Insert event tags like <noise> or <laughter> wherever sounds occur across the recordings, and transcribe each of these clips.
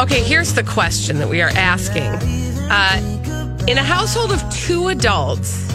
Okay, here's the question that we are asking. Uh, in a household of two adults,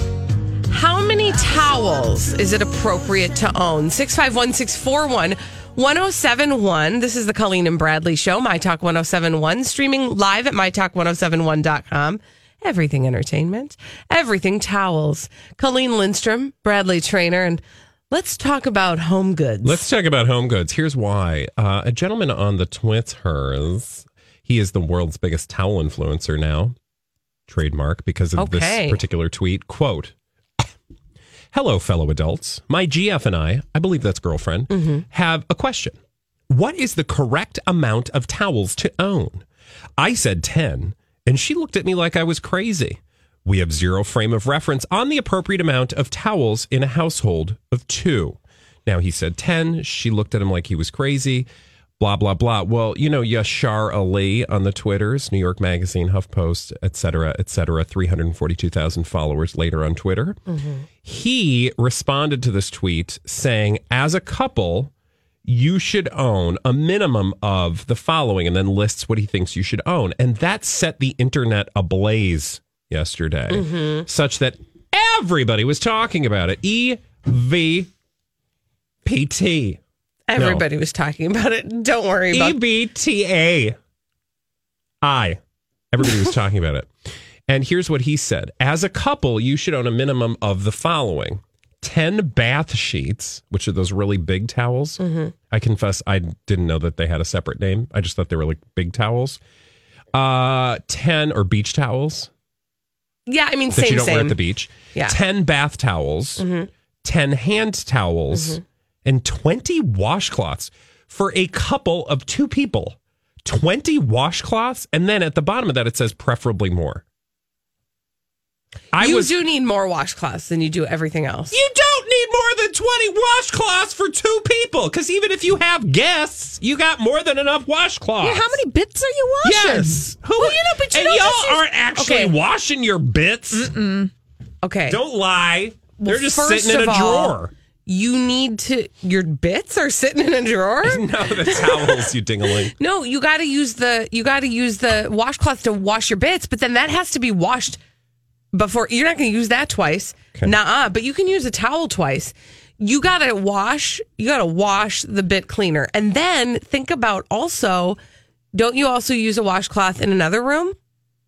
how many towels is it appropriate to own? 651 641 1071. This is the Colleen and Bradley Show, My Talk 1071, streaming live at MyTalk1071.com. Everything entertainment, everything towels. Colleen Lindstrom, Bradley Traynor, and let's talk about home goods. Let's talk about home goods. Here's why. Uh, a gentleman on the Twitters, he is the world's biggest towel influencer now, trademark, because of Okay. this particular tweet. Quote, Hello, fellow adults. My GF and I, I believe that's girlfriend, Mm-hmm. have a question. What is the correct amount of towels to own? I said 10, and she looked at me like I was crazy. We have zero frame of reference on the appropriate amount of towels in a household of two. Now he said 10. She looked at him like he was crazy. Blah, blah, blah. Well, you know, Yashar Ali on the Twitters, New York Magazine, HuffPost, et cetera, et cetera, 342,000 followers later on Twitter. Mm-hmm. He responded to this tweet saying, as a couple, you should own a minimum of the following and then lists what he thinks you should own. And that set the internet ablaze yesterday, mm-hmm. such that everybody was talking about it. E V P T. Everybody was talking about it. Don't worry about B T A I. Everybody was talking about it. And here's what he said As a couple, you should own a minimum of the following 10 bath sheets, which are those really big towels. Mm-hmm. I confess, I didn't know that they had a separate name. I just thought they were like big towels. Uh, 10 or beach towels Yeah, I mean, that same, you don't same. wear at the beach. Yeah. 10 bath towels, mm-hmm. 10 hand towels, mm-hmm. And 20 washcloths for a couple of two people. 20 washcloths. And then at the bottom of that, it says preferably more. I you was. do need more washcloths than you do everything else. you don't need more than 20 washcloths for two people. Because even if you have guests, you got more than enough washcloths. Yeah, how many bits are you washing? Yes. Who, Well, you know, but you and y'all aren't actually Okay. washing your bits. Okay. Don't lie. They're just sitting in a all- drawer. You need to. Your bits are sitting in a drawer. <laughs> No, the towels, you dingaling. No, you got to use the you got to use the washcloth to wash your bits, but then that has to be washed before. You're not going to use that twice, nah. But you can use a towel twice. You got to wash. You got to wash the bit cleaner, and then think about also. Don't you also use a washcloth in another room?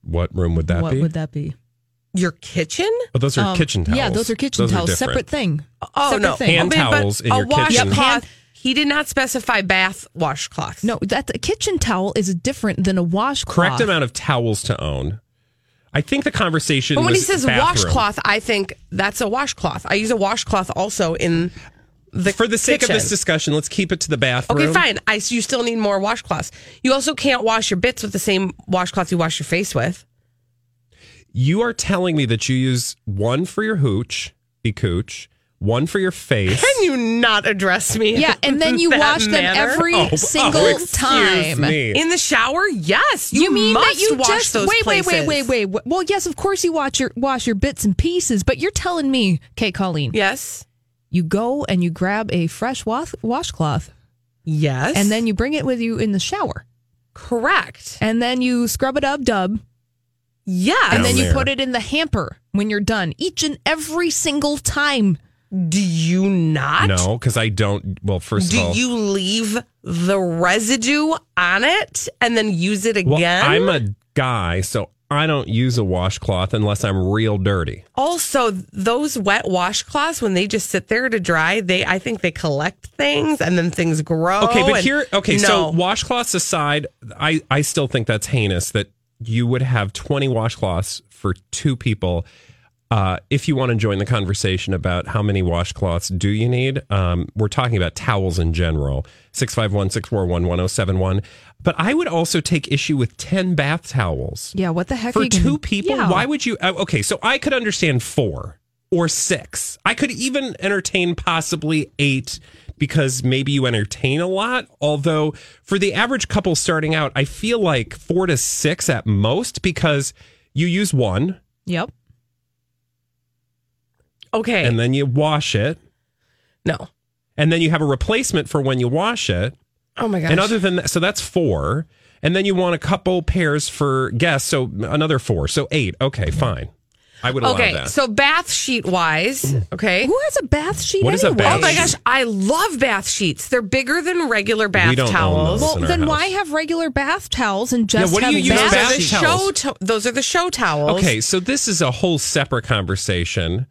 What room would that be? what would that be? Your kitchen? oh, those are Um, kitchen towels. Yeah, those are kitchen Those towels. different. Separate thing. Oh Separate no, thing. Hand Okay, but towels in a your kitchen. washcloth. He did not specify bath washcloths. No, that a kitchen towel is different than a washcloth. Correct amount of towels to own. I think the conversation. But when he says bathroom. washcloth, I think that's a washcloth. I use a washcloth also in the For the sake of this discussion, let's keep it to the bathroom. Okay, fine. I you still need more washcloths. You also can't wash your bits with the same washcloth you wash your face with. You are telling me that you use one for your hooch, the cooch, one for your face. Can you not address me? Yeah, <laughs> and then you in that wash them every Oh, oh single oh, time. me. in the shower. Yes, you, You, mean must that you wash just those wait, wait, wait, wait, wait, wait? Well, yes, of course you wash your wash your bits and pieces, but you're telling me, okay, Colleen, Yes, you go and you grab a fresh wash, washcloth, yes, and then you bring it with you in the shower, correct. and then you scrub it up, dub, Yes, and then Down you put it in the hamper when you're done, each and every single time. Do you not? No, because I don't. Well, first Do of all, do you leave the residue on it and then use it well, again? I'm a guy, so I don't use a washcloth unless I'm real dirty. also, those wet washcloths, when they just sit there to dry, they I think they collect things and then things grow. Okay, but and- here, okay, no. so washcloths aside, I I still think that's heinous that you would have 20 washcloths for two people. Uh, if you want to join the conversation about how many washcloths do you need, um, we're talking about towels in general. 651 641 1071. But I would also take issue with 10 bath towels Yeah, what the heck? for you gonna- two people Yeah. why would you uh, okay so i could understand four or six i could even entertain possibly eight because maybe you entertain a lot although for the average couple starting out i feel like four to six at most because you use one Yep. Okay. and then you wash it no. and then you have a replacement for when you wash it Oh my gosh. and other than that so that's four and then you want a couple pairs for guests so another four so eight okay fine i would allow okay, that so bath sheet wise, okay. Who has a bath sheet? What is a anyway? bath Oh my sheet? gosh, I love bath sheets. They're bigger than regular bath don't own towels. those. Well, in our then why have regular bath towels and just what do have you use Those bath bath are the sheets? show. towels? To- those are the show towels. Okay, so this is a whole separate conversation.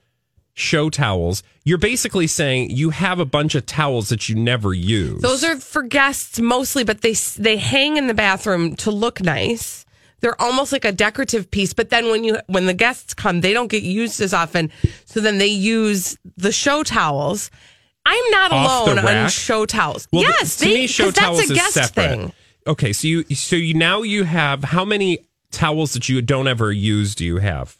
Show towels. You're basically saying you have a bunch of towels that you never use. Those are for guests mostly, but they they hang in the bathroom to look nice. They're almost like a decorative piece, but then when you when the guests come, they don't get used as often. So then they use the show towels. I'm not Off alone on show towels. Well, yes, they, me, show 'cause that's towels a is guest separate. thing. Okay, so you so you now you have how many towels that you don't ever use? Do you have?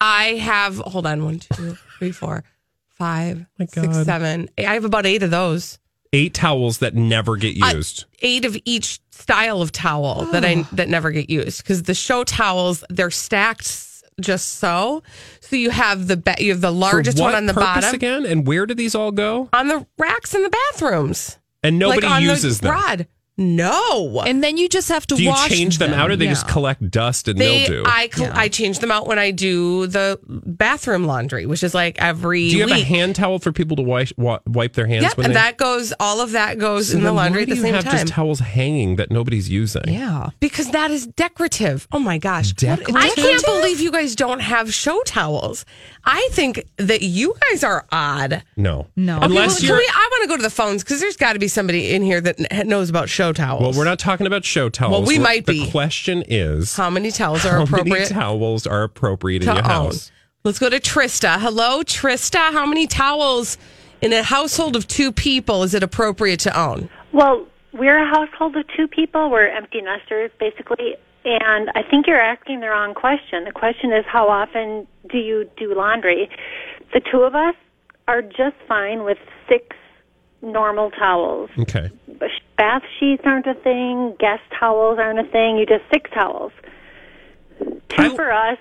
I have hold on one, two, three, four, five, six, seven. I have about eight of those. Eight towels that never get used. eight of each style of towel that I that never get used because the show towels they're stacked just so. So you have the be- you have the largest one on the bottom again? And where do these all go? on the racks in the bathrooms. And nobody like on uses the them. rod. No. And then you just have to Do you wash change them, out, or they just collect dust and they, mildew? I cl- I change them out when I do the bathroom laundry, which is like every do you have a hand towel for people to wipe, wipe their hands Yep, when and they? that goes. All of that goes So in the laundry why at do the you same have time. just towels hanging that nobody's using? Yeah. Because that is decorative. Oh my gosh. Decorative? I can't believe you guys don't have show towels. I think that you guys are odd. No. No. Okay, Unless well, you're. we, I want to go to the phones because there's got to be somebody in here that knows about show towels. well, we're not talking about show towels. Well, we We're- might be. the question is How many towels are how many appropriate towels are appropriate in your own? house? Let's go to Trista. Hello, Trista. How many towels in a household of two people is it appropriate to own? Well, we're a household of two people. We're empty nesters, basically. And I think you're asking the wrong question. The question is, how often do you do laundry? The two of us are just fine with six normal towels. Okay. Bath sheets aren't a thing. Guest towels aren't a thing. You just six towels. Two I- for us,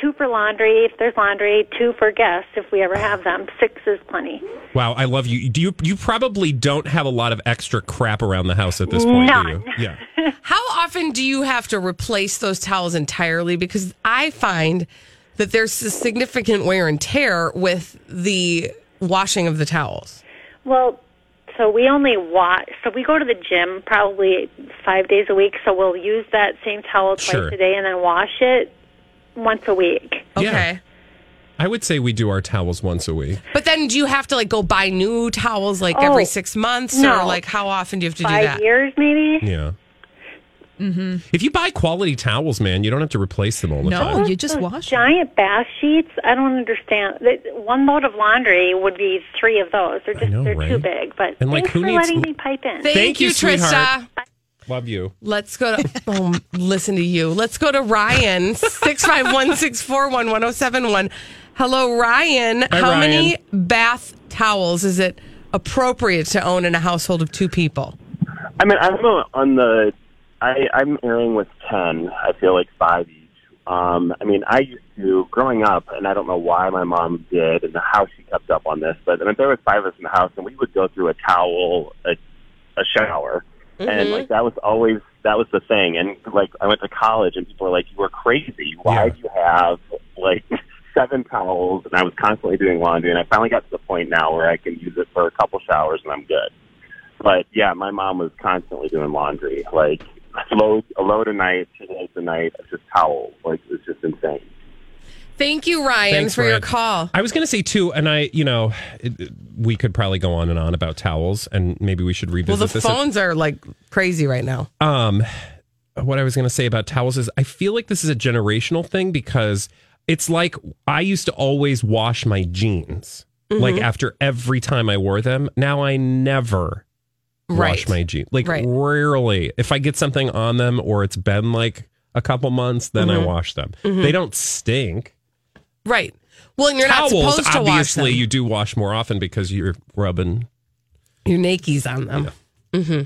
two for laundry if there's laundry, two for guests if we ever have them. Six is plenty. Wow, I love you. Do you you probably don't have a lot of extra crap around the house at this point, do you? None. Yeah. <laughs> How often do you have to replace those towels entirely? Because I find that there's a significant wear and tear with the washing of the towels. Well, so we only wash. So we go to the gym probably five days a week. So we'll use that same towel twice Sure. a day and then wash it once a week. Okay. Yeah. I would say we do our towels once a week. But then do you have to like go buy new towels like Oh, every six months? no. Or like how often do you have to do Five that? years, maybe. Yeah. Mm-hmm. If you buy quality towels, man, you don't have to replace them all the No, time. No, you just wash them. giant bath sheets. I don't understand. One load of laundry would be three of those. They're just know, they're too big. But And, like, thanks who for needs- letting me pipe in. Thank, Thank you, you, sweetheart. Trista. Love you. Let's go to oh, listen to you. Let's go to Ryan <laughs> six five one six four one one zero seven one. Hello, Ryan. Hi, How Ryan. many bath towels is it appropriate to own in a household of two people? I mean, I'm on the. I, I'm airing with ten. I feel like five each. Um, I mean, I used to growing up, and I don't know why my mom did, and how she kept up on this. But I mean, there was five of us in the house, and we would go through a towel, a, a shower, and like that was always that was the thing. And like I went to college, and people were like, "You were crazy. Why Yeah. do you have like <laughs> seven towels, and I was constantly doing laundry. And I finally got to the point now where I can use it for a couple showers, and I'm good. But yeah, my mom was constantly doing laundry, like load, a load a night, two loads a night, of just towels. Like it's just insane. Thank you, Ryan, Thanks, for your call. I was going to say too, and I, you know, it, we could probably go on and on about towels, and maybe we should revisit. Well, the this. phones are like crazy right now. Um, what I was going to say about towels is I feel like this is a generational thing because it's like I used to always wash my jeans like Mm-hmm. after every time I wore them. Now I never wash my jeans. Like Right. rarely. If I get something on them or it's been like a couple months, then Mm-hmm. I wash them. They don't stink. Right. Well, and you're Towels, not supposed to wash obviously, them. you do wash more often because you're rubbing. Your Nikes on them. Mm-hmm.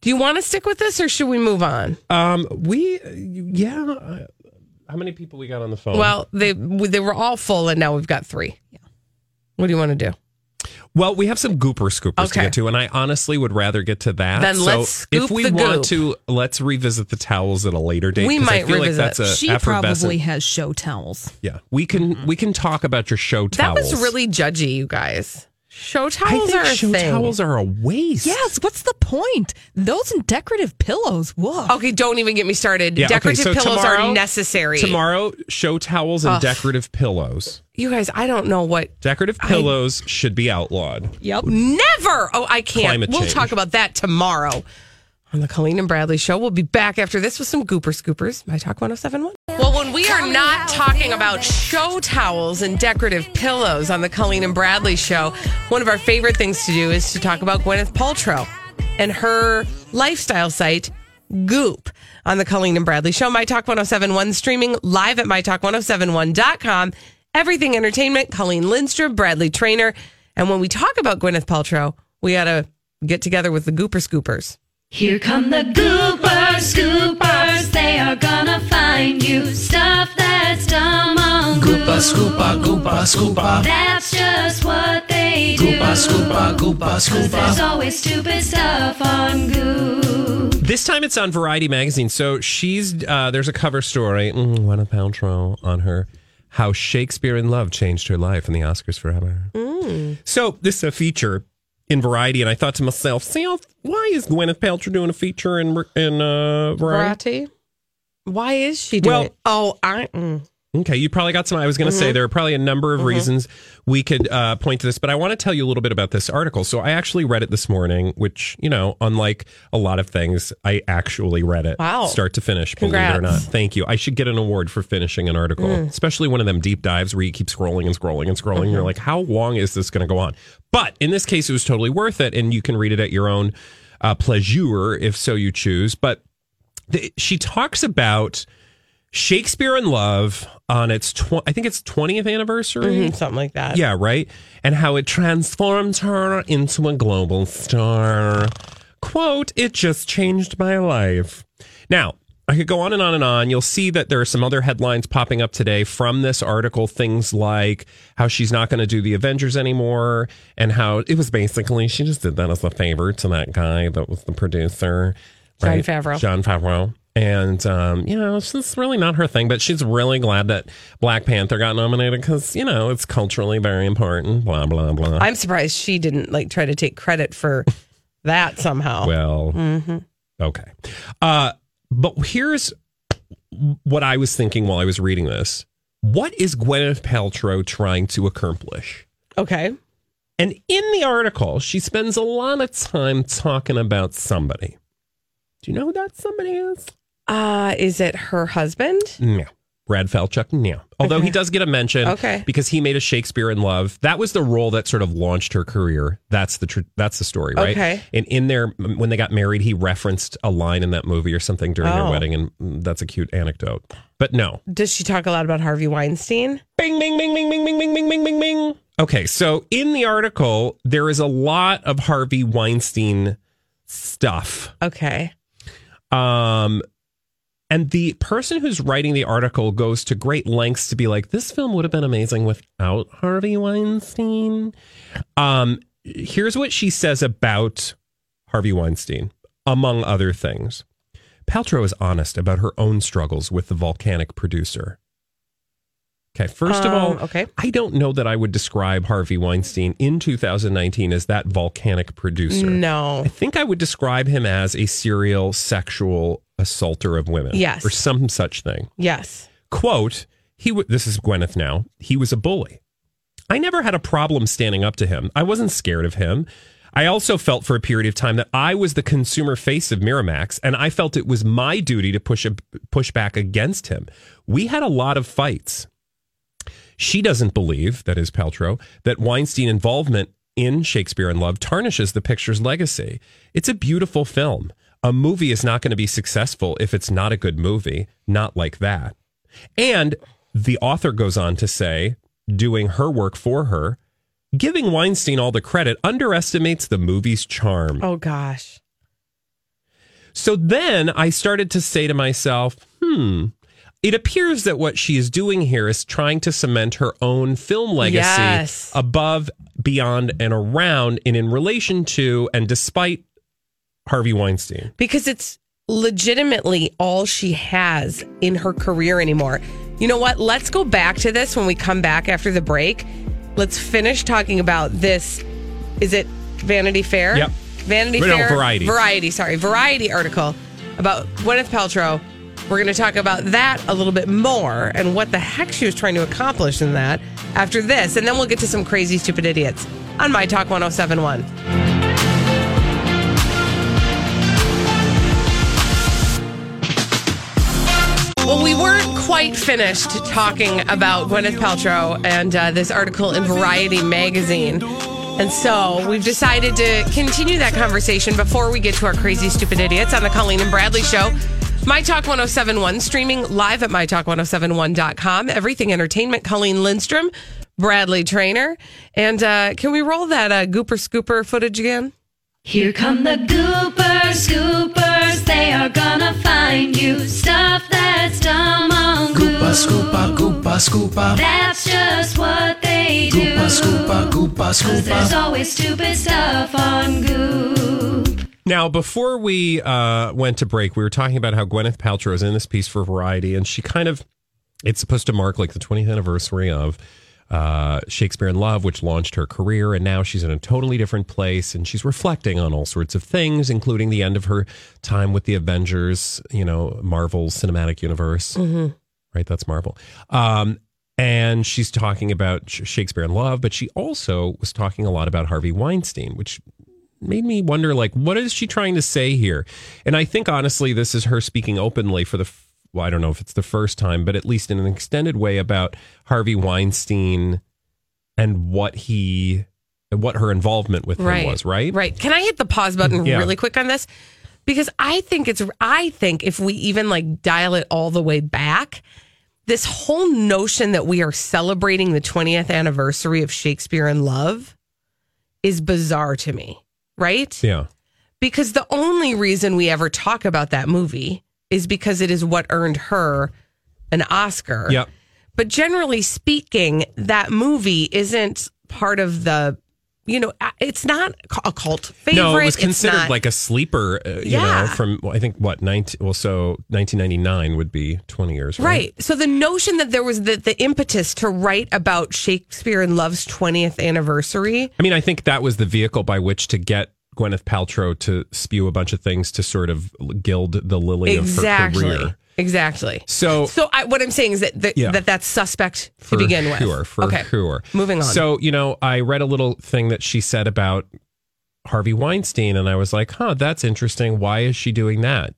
Do you want to stick with this or should we move on? Um, we, yeah. uh, How many people we got on the phone? Well, they they were all full, and now we've got three. Yeah. What do you want to do? Well, we have some gooper scoopers to get to, and I honestly would rather get to that. Then so let's scoop if we the want goop. to, let's revisit the towels at a later date. We might I feel revisit like that's a She probably has show towels. Yeah, we can we can talk about your show Mm-hmm. That was really judgy, you guys. Show I towels think are a show thing. towels are a waste. Yes, what's the point? Those and decorative pillows. Whoa. Okay, don't even get me started. Yeah, okay, Decorative so pillows tomorrow- are necessary. Tomorrow, show towels and Ugh. decorative pillows. You guys, I don't know what. Decorative pillows should be outlawed. Yep. Never. Oh, I can't. Climate we'll change. talk about that tomorrow on the Colleen and Bradley show. We'll be back after this with some Gooper Scoopers. My Talk 1071. Well, when we are not talking about show towels and decorative pillows on the Colleen and Bradley show, one of our favorite things to do is to talk about Gwyneth Paltrow and her lifestyle site, Goop, on the Colleen and Bradley show. My Talk 1071, streaming live at mytalk1071.com. Everything Entertainment, Colleen Lindstrom, Bradley Traynor. And when we talk about Gwyneth Paltrow, we got to get together with the Gooper Scoopers. Here come the goopers, scoopers. They are gonna find you stuff that's dumb on Goopa scoopa goopa scoopa That's just what they do. Goopa scoopa goopa 'Cause scoopa there's always stupid stuff on Goop. This time it's on Variety magazine. So she's uh, there's a cover story, mm, Gwyneth Paltrow on her how Shakespeare in Love changed her life and the Oscars forever. So this is a feature in Variety, and I thought to myself, see, why is Gwyneth Paltrow doing a feature in in uh, Variety? Variety. Why is she doing Well- it? Oh, I. Mm. Okay, you probably got some. I was going to say there are probably a number of reasons we could uh, point to this, but I want to tell you a little bit about this article. So I actually read it this morning, which you know, unlike a lot of things, I actually read it, Wow. start to finish. Believe it or not, thank you. I should get an award for finishing an article, especially one of them deep dives where you keep scrolling and scrolling and scrolling. You're like, how long is this going to go on? But in this case, it was totally worth it, and you can read it at your own uh, pleasure if so you choose. But the, she talks about Shakespeare in Love on its tw- I think it's 20th anniversary. Mhm, something like that. Yeah, right. And how it transformed her into a global star. Quote, it just changed my life. Now, I could go on and on and on. You'll see that there are some other headlines popping up today from this article. Things like how she's not going to do the Avengers anymore, and how it was basically she just did that as a favor to that guy that was the producer, Jon Favreau. Jon Favreau. And, um, you know, it's really not her thing, but she's really glad that Black Panther got nominated because, you know, it's culturally very important, blah, blah, blah. I'm surprised she didn't like try to take credit for <laughs> that somehow. Well, okay. Uh, but here's what I was thinking while I was reading this. What is Gwyneth Paltrow trying to accomplish? okay. And in the article, she spends a lot of time talking about somebody. Do you know who that somebody is? Uh, is it her husband? No. Brad Falchuk, no. Although he does get a mention, Okay. because he made a Shakespeare in Love. That was the role that sort of launched her career. That's the tr- that's the story, right? Okay. And in there, when they got married, he referenced a line in that movie or something during their Oh. wedding, and that's a cute anecdote. But no, Does she talk a lot about Harvey Weinstein? Bing, bing, bing, bing, bing, bing, bing, bing, bing, bing, bing. Okay, so in the article, there is a lot of Harvey Weinstein stuff. Okay. Um, and the person who's writing the article goes to great lengths to be like, this film would have been amazing without Harvey Weinstein. Um, here's what she says about Harvey Weinstein, among other things. Paltrow is honest about her own struggles with the volcanic producer. Okay, first of all, Um, okay. I don't know that I would describe Harvey Weinstein in 2019 as that volcanic producer. No. I think I would describe him as a serial sexual assaulter of women. Yes. Or some such thing. Yes. Quote, he w- this is Gwyneth now. He was a bully. I never had a problem standing up to him. I wasn't scared of him. I also felt for a period of time that I was the consumer face of Miramax and I felt it was my duty to push a, push back against him. We had a lot of fights. She doesn't believe, that is Paltrow, that Weinstein involvement in Shakespeare in Love tarnishes the picture's legacy. It's a beautiful film. A movie is not going to be successful if it's not a good movie, not like that. And the author goes on to say, doing her work for her, giving Weinstein all the credit underestimates the movie's charm. Oh gosh. So then I started to say to myself, hmm, it appears that what she is doing here is trying to cement her own film legacy Yes. above, beyond, and around, and in relation to, and despite Harvey Weinstein. because it's legitimately all she has in her career anymore. You know what? Let's go back to this when we come back after the break. Let's finish talking about this. Is it Vanity Fair? Yep. Vanity No, Fair. Variety. Variety, sorry. Variety article about Gwyneth Paltrow. We're going to talk about that a little bit more and what the heck she was trying to accomplish in that after this. And then we'll get to some crazy, stupid idiots on My Talk 1071. Well, we weren't quite finished talking about Gwyneth Paltrow and uh, this article in Variety magazine. And so we've decided to continue that conversation before we get to our crazy, stupid idiots on the Colleen and Bradley show. My Talk 1071, streaming live at MyTalk1071.com. Everything Entertainment, Colleen Lindstrom, Bradley Traynor. And uh, can we roll that uh, Gooper Scooper footage again? Here come the Goopers, Scoopers. They are gonna find you stuff that's dumb on Goopa, Goop. scoopa, goopa, scoopa. That's just what they do. Goopa, scoopa, goopa, Cause there's always stupid stuff on Goop. Now, before we uh, went to break, we were talking about how Gwyneth Paltrow is in this piece for Variety, and she kind of, it's supposed to mark like the 20th anniversary of uh, Shakespeare in Love, which launched her career, and now she's in a totally different place, and she's reflecting on all sorts of things, including the end of her time with the Avengers, you know, Marvel cinematic universe. Right, that's Marvel. Um, and she's talking about Shakespeare in Love, but she also was talking a lot about Harvey Weinstein, which made me wonder like what is she trying to say here and i think honestly this is her speaking openly for the well i don't know if it's the first time but at least in an extended way about harvey weinstein and what he what her involvement with him was right Right. Can I hit the pause button mm, Yeah. really quick on this? Because I think it's I think if we even like dial it all the way back, this whole notion that we are celebrating the 20th anniversary of Shakespeare in Love is bizarre to me, right? yeah Because the only reason we ever talk about that movie is because it is what earned her an Oscar. yep But generally speaking, that movie isn't part of the, you know, it's not a cult favorite. no it was considered not- like a sleeper uh, you Yeah. know from i think what 19 well so 1999 would be 20 years right, Right. So the notion that there was the, the impetus to write about Shakespeare in Love's 20th anniversary. I mean, I think that was the vehicle by which to get Gwyneth Paltrow to spew a bunch of things to sort of gild the lily of her career. Exactly. So, So I, what I'm saying is that that, Yeah. that that's suspect to begin with. sure, for okay. sure. Moving on. So, you know, I read a little thing that she said about Harvey Weinstein, and I was like, huh, that's interesting. Why is she doing that?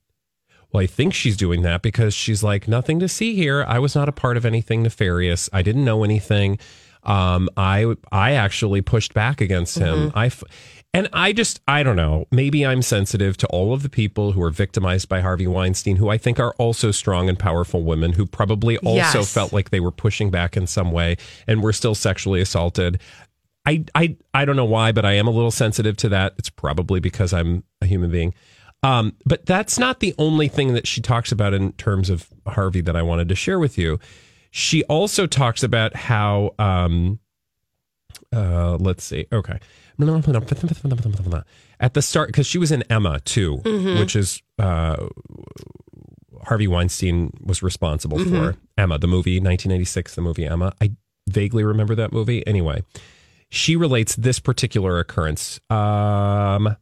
Well, I think she's doing that because she's like, nothing to see here. I was not a part of anything nefarious. I didn't know anything. Um, I I actually pushed back against him. Mm-hmm. I and I just I don't know. Maybe I'm sensitive to all of the people who are victimized by Harvey Weinstein, who I think are also strong and powerful women who probably also Yes. felt like they were pushing back in some way and were still sexually assaulted. I, I I don't know why, but I am a little sensitive to that. It's probably because I'm a human being. Um, but that's not the only thing that she talks about in terms of Harvey that I wanted to share with you. She also talks about how um, uh, let's see. Okay. At the start, because she was in Emma too, which is uh, Harvey Weinstein was responsible for. Emma, the movie, 1986, the movie Emma. I vaguely remember that movie. Anyway, she relates this particular occurrence. Um,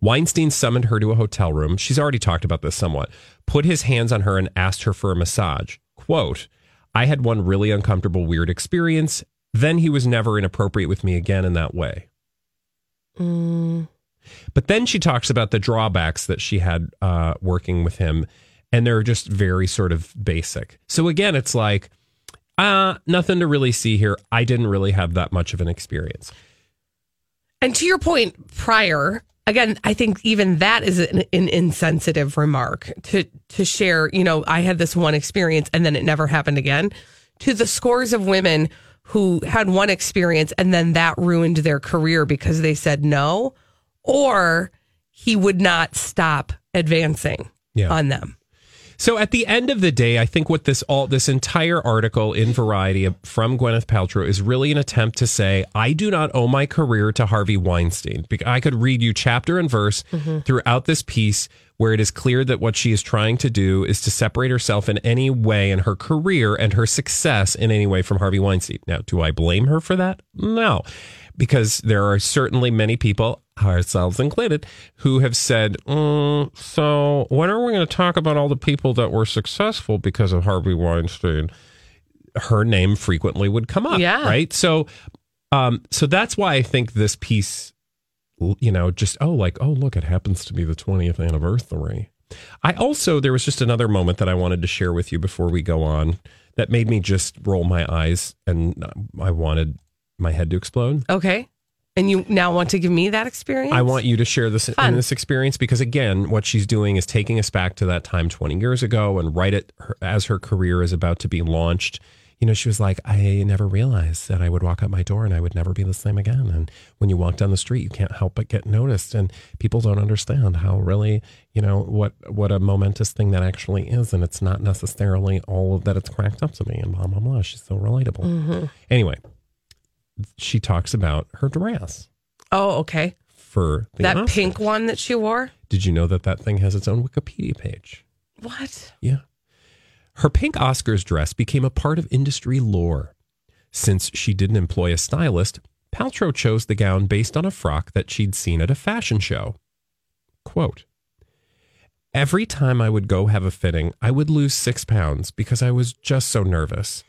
Weinstein summoned her to a hotel room. She's already talked about this somewhat. Put his hands on her and asked her for a massage. Quote, I had one really uncomfortable, weird experience. Then he was never inappropriate with me again in that way. But then she talks about the drawbacks that she had uh, working with him, and they're just very sort of basic. So again, it's like, uh, nothing to really see here. I didn't really have that much of an experience. And to your point prior, again, I think even that is an, an insensitive remark to to share. You know, I had this one experience and then it never happened again. To the scores of women who had one experience and then that ruined their career because they said no, or he would not stop advancing Yeah. on them. So at the end of the day, I think what this all this entire article in Variety from Gwyneth Paltrow is really an attempt to say I do not owe my career to Harvey Weinstein. I could read you chapter and verse mm-hmm. throughout this piece where it is clear that what she is trying to do is to separate herself in any way in her career and her success in any way from Harvey Weinstein. Now, do I blame her for that? No. Because there are certainly many people, ourselves included, who have said, mm, So, when are we going to talk about all the people that were successful because of Harvey Weinstein? Her name frequently would come up. Yeah. Right. So, um, so that's why I think this piece, you know, just, oh, like, oh, look, it happens to be the 20th anniversary. I also, there was just another moment that I wanted to share with you before we go on that made me just roll my eyes and I wanted my head to explode. Okay. And you now want to give me that experience? I want you to share this Fun. in this experience because again, what she's doing is taking us back to that time 20 years ago and right at her, as her career is about to be launched. You know, she was like, I never realized that I would walk out my door and I would never be the same again. And when you walk down the street, you can't help but get noticed. And people don't understand how really, you know, what what a momentous thing that actually is. And it's not necessarily all that it's cracked up to me and blah blah blah. She's so relatable. Mm-hmm. Anyway, she talks about her dress Oh, okay. for the that Oscars. pink one that she wore? Did you know that that thing has its own Wikipedia page? What? Yeah. Her pink Oscars dress became a part of industry lore. Since she didn't employ a stylist, Paltrow chose the gown based on a frock that she'd seen at a fashion show. Quote Every time I would go have a fitting, I would lose six pounds because I was just so nervous.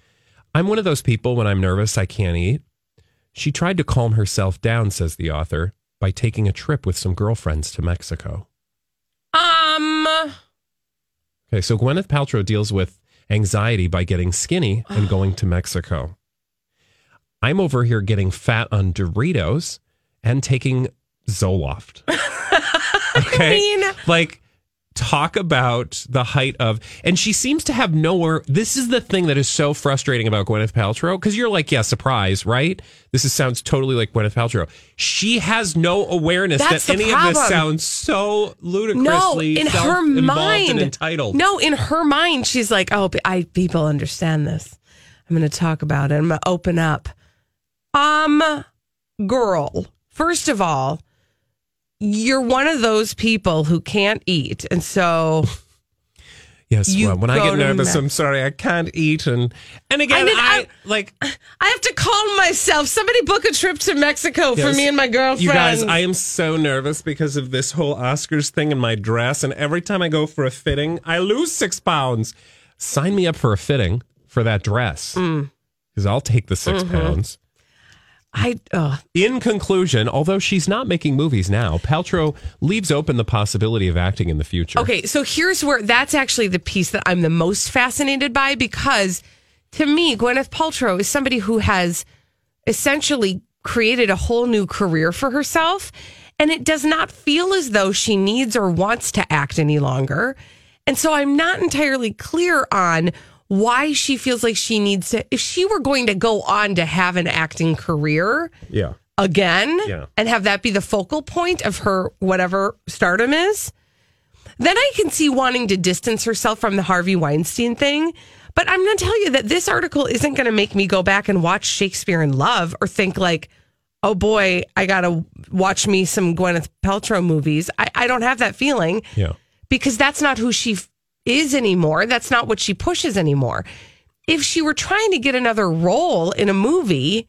I'm one of those people when I'm nervous, I can't eat. She tried to calm herself down, says the author, by taking a trip with some girlfriends to Mexico. Um, Okay, so Gwyneth Paltrow deals with anxiety by getting skinny and <gasps> going to Mexico. I'm over here getting fat on Doritos and taking Zoloft. <laughs> Okay. mean- like talk about the height of and she seems to have nowhere this is the thing that is so frustrating about Gwyneth Paltrow because you're like yeah surprise right this is, sounds totally like Gwyneth Paltrow she has no awareness That's that any of this sounds so ludicrously no, in her mind, entitled No, in her mind, she's like, "Oh, I people understand this. I'm going to talk about it. I'm going to open up." Um, girl, first of all, you're one of those people who can't eat, and so Yes, well, when I get nervous, I'm sorry, I can't eat, and and again, I mean, I, I- like I have to calm myself. Somebody book a trip to Mexico for me and my girlfriend. You guys, I am so nervous because of this whole Oscars thing and my dress, and every time I go for a fitting, I lose six pounds. Sign me up for a fitting for that dress Mm. because I'll take the Mm-hmm. 6 pounds. I uh, In conclusion, although she's not making movies now, Paltrow leaves open the possibility of acting in the future. Okay, so here's where that's actually the piece that I'm the most fascinated by because to me, Gwyneth Paltrow is somebody who has essentially created a whole new career for herself. And it does not feel as though she needs or wants to act any longer. And so I'm not entirely clear on why she feels like she needs to. If she were going to go on to have an acting career, Yeah. again Yeah. and have that be the focal point of her whatever stardom is, then I can see wanting to distance herself from the Harvey Weinstein thing. But I'm going to tell you that this article isn't going to make me go back and watch Shakespeare in Love or think like, oh boy, I got to watch me some Gwyneth Paltrow movies. I, I don't have that feeling Yeah. because that's not who she is anymore. That's not what she pushes anymore. If she were trying to get another role in a movie,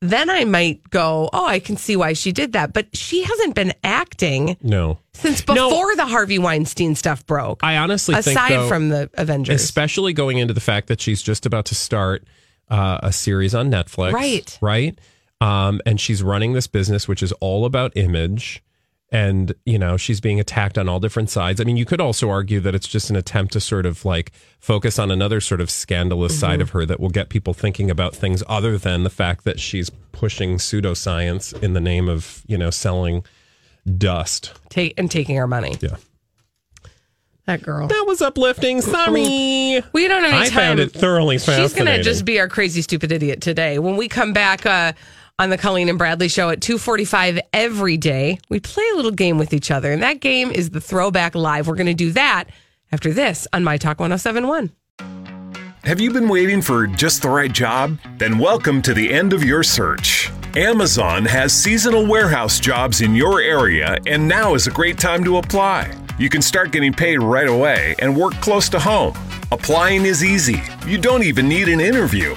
then I might go, oh, I can see why she did that. But she hasn't been acting No. since No. before the Harvey Weinstein stuff broke. I honestly think, aside though, from the Avengers. especially going into the fact that she's just about to start uh, a series on Netflix, Right. Right, um, and she's running this business which is all about image, and you know she's being attacked on all different sides. I mean, you could also argue that it's just an attempt to sort of like focus on another sort of scandalous side of her that will get people thinking about things other than the fact that she's pushing pseudoscience in the name of you know selling dust. Take, and taking our money. Yeah. That girl. That was uplifting. Sorry. We don't have any I time. found it thoroughly fascinating. She's going to just be our crazy stupid idiot today. When we come back uh, on the Colleen and Bradley show at 2:45 every day, we play a little game with each other, and that game is the Throwback Live. We're going to do that after this on My Talk 1071. Have you been waiting for just the right job? Then welcome to the end of your search. Amazon has seasonal warehouse jobs in your area, and now is a great time to apply. You can start getting paid right away and work close to home. Applying is easy. You don't even need an interview.